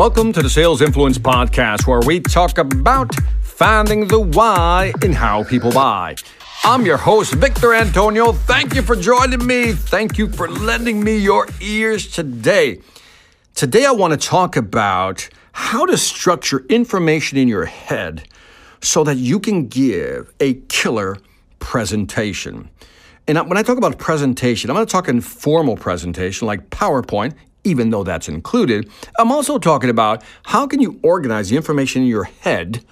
Welcome to the Sales Influence Podcast, where we talk about finding the why in how people buy. I'm your host, Victor Antonio. Thank you for joining me. Thank you for lending me your ears today. Today, I want to talk about how to structure information in your head so that you can give a killer presentation. And when I talk about presentation, I'm going not talking formal presentation like PowerPoint, even though that's included. I'm also talking about how can you organize the information in your head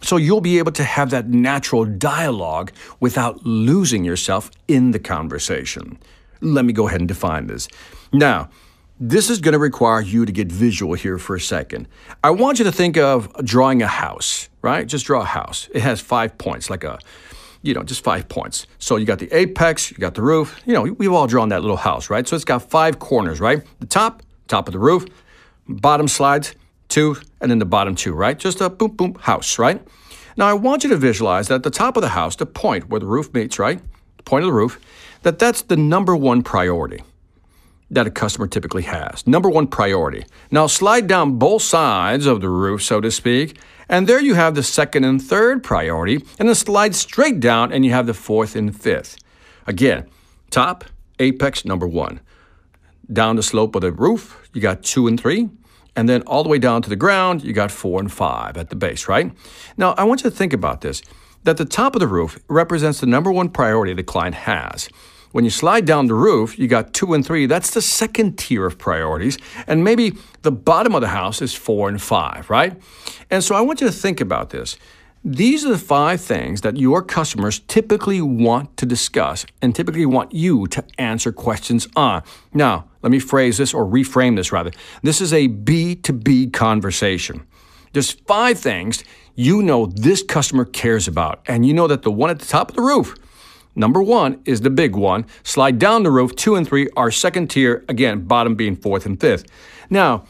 so you'll be able to have that natural dialogue without losing yourself in the conversation. Let me go ahead and define this. Now, this is going to require you to get visual here for a second. I want you to think of drawing a house, right? Just draw a house. It has five points, like a, you know, just five points. So you got the apex, you got the roof. You know, we've all drawn that little house, right? So it's got five corners, right? The top, top of the roof, bottom slides, two, and then the bottom two, right? Just a boom, boom house, right? Now I want you to visualize that at the top of the house, the point where the roof meets, right? The point of the roof, that that's the number one priority that a customer typically has. Number one priority. Now slide down both sides of the roof, so to speak, and there you have the second and third priority, and then slide straight down and you have the fourth and fifth. Again, top, apex, number one. Down the slope of the roof, you got two and three. And then all the way down to the ground, you got four and five at the base, right? Now, I want you to think about this that the top of the roof represents the number one priority the client has. When you slide down the roof, you got two and three. That's the second tier of priorities. And maybe the bottom of the house is four and five, right? And so I want you to think about this. These are the five things that your customers typically want to discuss and typically want you to answer questions on. Now, let me phrase this or reframe this rather. This is a B2B conversation. There's five things you know this customer cares about, and you know that the one at the top of the roof Number one is the big one. Slide down the roof, two and three are second tier, again, bottom being fourth and fifth. Now,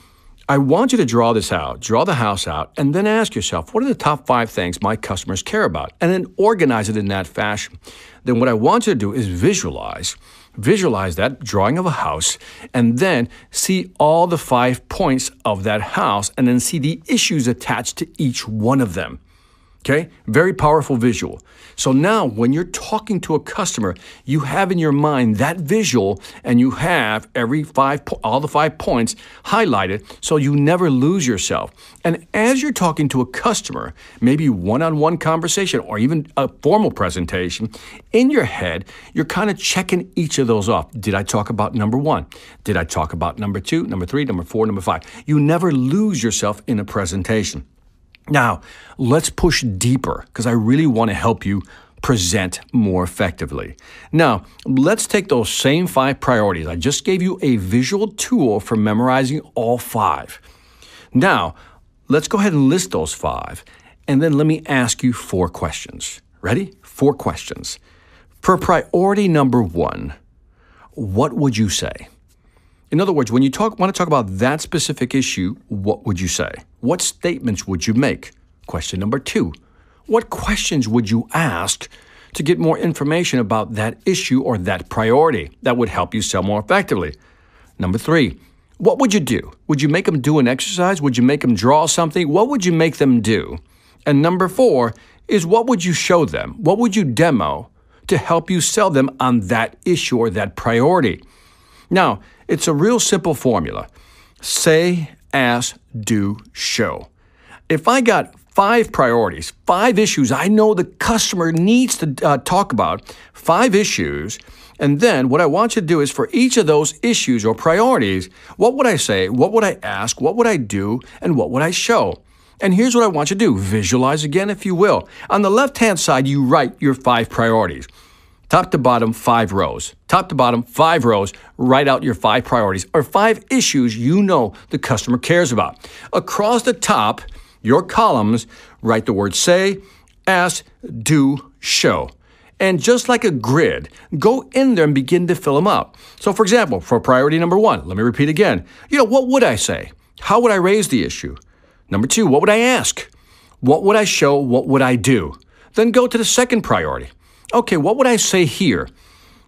I want you to draw this out, draw the house out, and then ask yourself, what are the top five things my customers care about? And then organize it in that fashion. Then what I want you to do is visualize, visualize that drawing of a house, and then see all the five points of that house, and then see the issues attached to each one of them. Okay, very powerful visual. So now when you're talking to a customer, you have in your mind that visual and you have every five, all the five points highlighted so you never lose yourself. And as you're talking to a customer, maybe one on one conversation or even a formal presentation, in your head, you're kind of checking each of those off. Did I talk about number one? Did I talk about number two, number three, number four, number five? You never lose yourself in a presentation. Now, let's push deeper because I really want to help you present more effectively. Now, let's take those same five priorities. I just gave you a visual tool for memorizing all five. Now, let's go ahead and list those five, and then let me ask you four questions. Ready? Four questions. For priority number one, what would you say? In other words, when you talk, want to talk about that specific issue, what would you say? What statements would you make? Question number two What questions would you ask to get more information about that issue or that priority that would help you sell more effectively? Number three, what would you do? Would you make them do an exercise? Would you make them draw something? What would you make them do? And number four is what would you show them? What would you demo to help you sell them on that issue or that priority? Now, it's a real simple formula say, ask, do, show. If I got five priorities, five issues I know the customer needs to uh, talk about, five issues, and then what I want you to do is for each of those issues or priorities, what would I say? What would I ask? What would I do? And what would I show? And here's what I want you to do visualize again, if you will. On the left hand side, you write your five priorities. Top to bottom, five rows. Top to bottom, five rows. Write out your five priorities or five issues you know the customer cares about. Across the top, your columns, write the word say, ask, do, show. And just like a grid, go in there and begin to fill them out. So, for example, for priority number one, let me repeat again. You know, what would I say? How would I raise the issue? Number two, what would I ask? What would I show? What would I do? Then go to the second priority okay, what would I say here?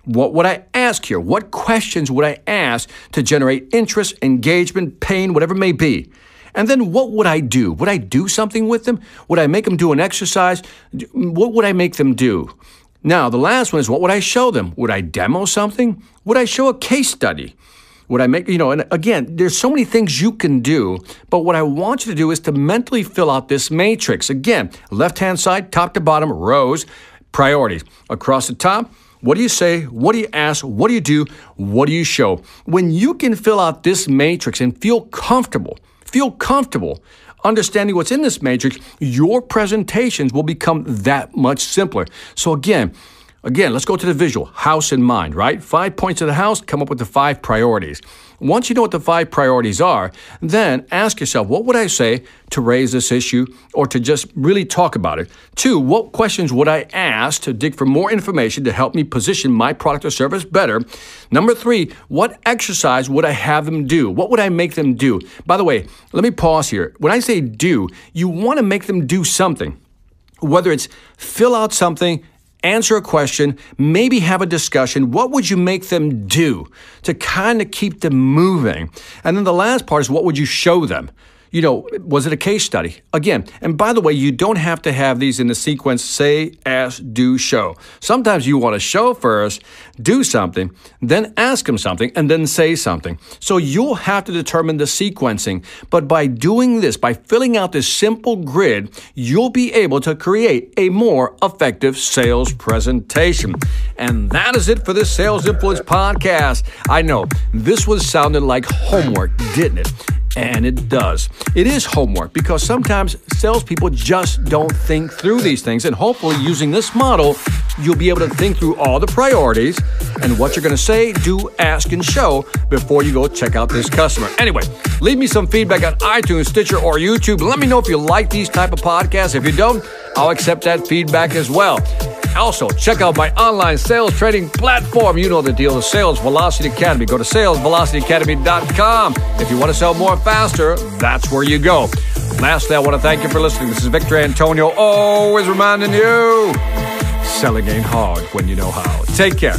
What would I ask here? What questions would I ask to generate interest, engagement, pain, whatever it may be? And then what would I do? Would I do something with them? Would I make them do an exercise? What would I make them do? Now, the last one is what would I show them? Would I demo something? Would I show a case study? Would I make, you know, and again, there's so many things you can do, but what I want you to do is to mentally fill out this matrix. Again, left hand side, top to bottom, rows, priorities. Across the top, what do you say? What do you ask? What do you do? What do you show? When you can fill out this matrix and feel comfortable, feel comfortable understanding what's in this matrix, your presentations will become that much simpler. So again, Again, let's go to the visual house in mind, right? Five points of the house, come up with the five priorities. Once you know what the five priorities are, then ask yourself, what would I say to raise this issue or to just really talk about it? Two, what questions would I ask to dig for more information to help me position my product or service better? Number three, what exercise would I have them do? What would I make them do? By the way, let me pause here. When I say do, you want to make them do something whether it's fill out something answer a question, maybe have a discussion. What would you make them do to kind of keep them moving? And then the last part is what would you show them? You know, was it a case study? Again, and by the way, you don't have to have these in the sequence say, ask, do, show. Sometimes you want to show first, do something, then ask them something, and then say something. So you'll have to determine the sequencing. But by doing this, by filling out this simple grid, you'll be able to create a more effective sales presentation. And that is it for this Sales Influence podcast. I know this was sounding like homework, didn't it? And it does. It is homework because sometimes salespeople just don't think through these things. And hopefully, using this model, you'll be able to think through all the priorities and what you're going to say, do, ask, and show before you go check out this customer. Anyway, leave me some feedback on iTunes, Stitcher, or YouTube. Let me know if you like these type of podcasts. If you don't, I'll accept that feedback as well. Also, check out my online sales training platform. You know the deal, the Sales Velocity Academy. Go to salesvelocityacademy.com. If you want to sell more faster, that's where you go. Lastly, I want to thank you for listening. This is Victor Antonio, always reminding you selling ain't hard when you know how. Take care.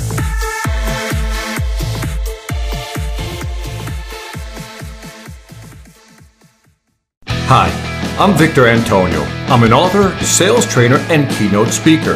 Hi, I'm Victor Antonio. I'm an author, sales trainer, and keynote speaker.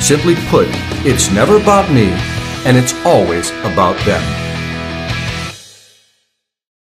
Simply put, it's never about me, and it's always about them.